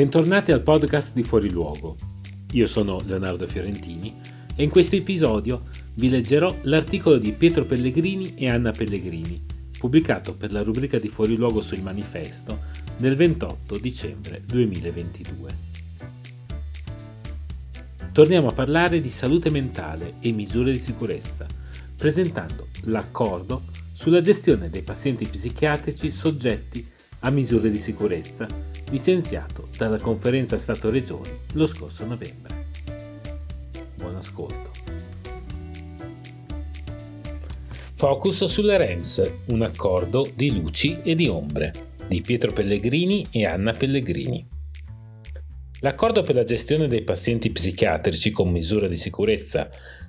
Bentornati al podcast di Fuori Luogo. Io sono Leonardo Fiorentini e in questo episodio vi leggerò l'articolo di Pietro Pellegrini e Anna Pellegrini, pubblicato per la rubrica di Fuori Luogo sul manifesto nel 28 dicembre 2022. Torniamo a parlare di salute mentale e misure di sicurezza, presentando l'accordo sulla gestione dei pazienti psichiatrici soggetti a misure di sicurezza, licenziato dalla conferenza Stato-Regioni lo scorso novembre. Buon ascolto. Focus sulle REMS, un accordo di luci e di ombre, di Pietro Pellegrini e Anna Pellegrini. L'accordo per la gestione dei pazienti psichiatrici con misura di sicurezza,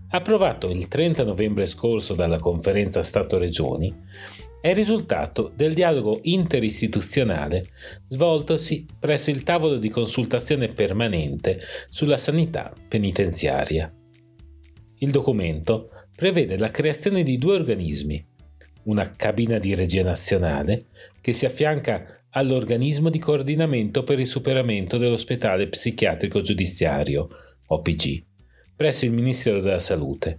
approvato il 30 novembre scorso dalla conferenza Stato-Regioni, è risultato del dialogo interistituzionale svoltosi presso il tavolo di consultazione permanente sulla sanità penitenziaria. Il documento prevede la creazione di due organismi, una cabina di regia nazionale che si affianca all'organismo di coordinamento per il superamento dell'ospedale psichiatrico giudiziario, OPG, presso il Ministero della Salute,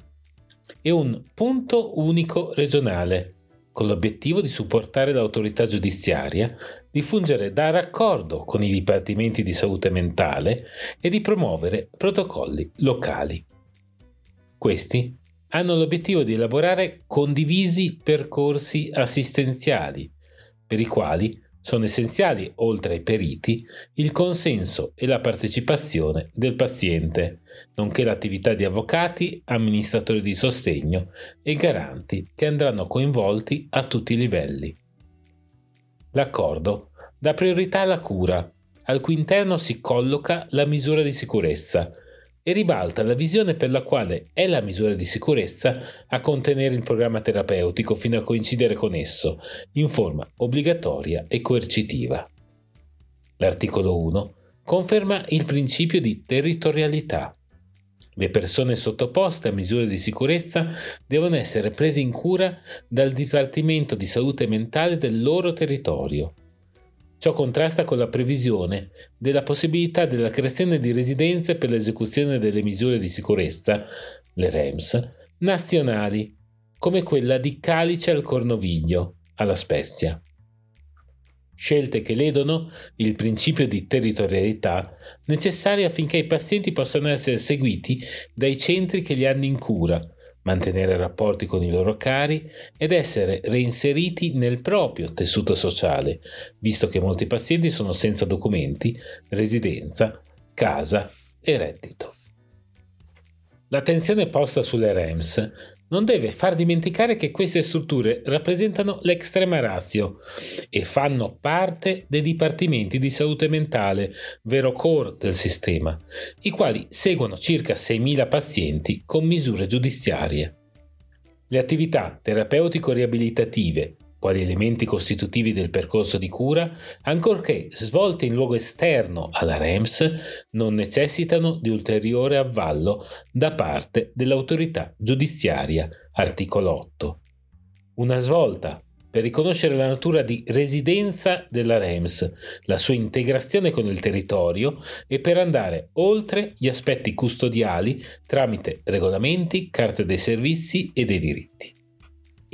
e un punto unico regionale con l'obiettivo di supportare l'autorità giudiziaria, di fungere da raccordo con i dipartimenti di salute mentale e di promuovere protocolli locali. Questi hanno l'obiettivo di elaborare condivisi percorsi assistenziali, per i quali sono essenziali, oltre ai periti, il consenso e la partecipazione del paziente, nonché l'attività di avvocati, amministratori di sostegno e garanti che andranno coinvolti a tutti i livelli. L'accordo dà priorità alla cura, al cui interno si colloca la misura di sicurezza, e ribalta la visione per la quale è la misura di sicurezza a contenere il programma terapeutico fino a coincidere con esso, in forma obbligatoria e coercitiva. L'articolo 1 conferma il principio di territorialità. Le persone sottoposte a misure di sicurezza devono essere prese in cura dal Dipartimento di Salute Mentale del loro territorio Ciò contrasta con la previsione della possibilità della creazione di residenze per l'esecuzione delle misure di sicurezza, le REMS, nazionali, come quella di Calice al Cornoviglio, alla Spezia. Scelte che ledono il principio di territorialità necessario affinché i pazienti possano essere seguiti dai centri che li hanno in cura, mantenere rapporti con i loro cari ed essere reinseriti nel proprio tessuto sociale, visto che molti pazienti sono senza documenti, residenza, casa e reddito. L'attenzione posta sulle REMS non deve far dimenticare che queste strutture rappresentano l'extrema ratio e fanno parte dei dipartimenti di salute mentale, vero core del sistema, i quali seguono circa 6.000 pazienti con misure giudiziarie. Le attività terapeutico-riabilitative quali elementi costitutivi del percorso di cura, ancorché svolte in luogo esterno alla REMS, non necessitano di ulteriore avvallo da parte dell'autorità giudiziaria, articolo 8. Una svolta per riconoscere la natura di residenza della REMS, la sua integrazione con il territorio e per andare oltre gli aspetti custodiali tramite regolamenti, carte dei servizi e dei diritti.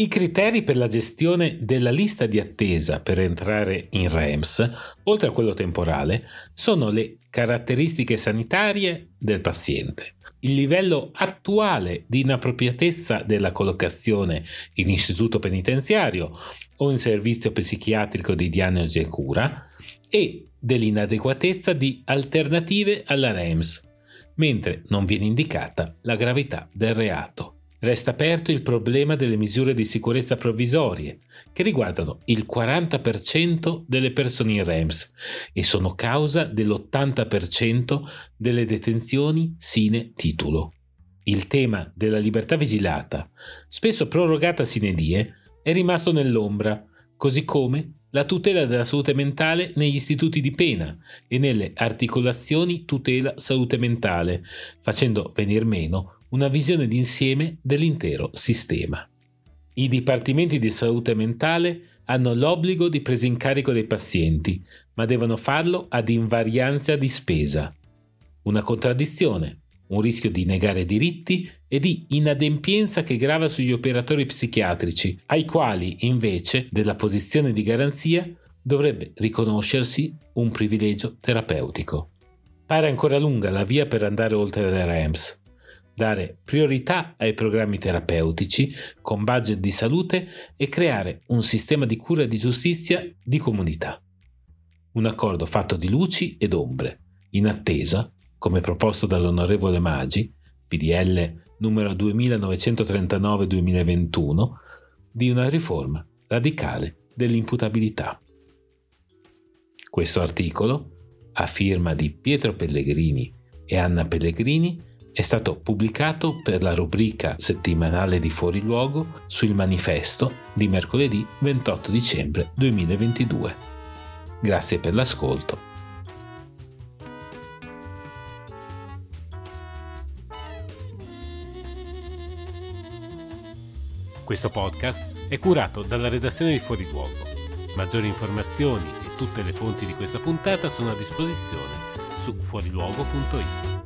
I criteri per la gestione della lista di attesa per entrare in REMS, oltre a quello temporale, sono le caratteristiche sanitarie del paziente, il livello attuale di inappropriatezza della collocazione in istituto penitenziario o in servizio psichiatrico di diagnosi e cura e dell'inadeguatezza di alternative alla REMS, mentre non viene indicata la gravità del reato. Resta aperto il problema delle misure di sicurezza provvisorie, che riguardano il 40% delle persone in REMS e sono causa dell'80% delle detenzioni sine titulo. Il tema della libertà vigilata, spesso prorogata sine die, è rimasto nell'ombra, così come la tutela della salute mentale negli istituti di pena e nelle articolazioni tutela salute mentale, facendo venir meno una visione d'insieme dell'intero sistema. I dipartimenti di salute mentale hanno l'obbligo di presa in carico dei pazienti, ma devono farlo ad invarianza di spesa. Una contraddizione, un rischio di negare diritti e di inadempienza che grava sugli operatori psichiatrici, ai quali invece della posizione di garanzia dovrebbe riconoscersi un privilegio terapeutico. Pare ancora lunga la via per andare oltre le REMS, dare priorità ai programmi terapeutici con budget di salute e creare un sistema di cura e di giustizia di comunità. Un accordo fatto di luci ed ombre, in attesa, come proposto dall'onorevole Maggi, PDL numero 2939-2021, di una riforma radicale dell'imputabilità. Questo articolo, a firma di Pietro Pellegrini e Anna Pellegrini, è stato pubblicato per la rubrica settimanale di Fuori Luogo sul manifesto di mercoledì 28 dicembre 2022. Grazie per l'ascolto. Questo podcast è curato dalla redazione di Fuori Luogo. Maggiori informazioni e tutte le fonti di questa puntata sono a disposizione su fuoriluogo.it.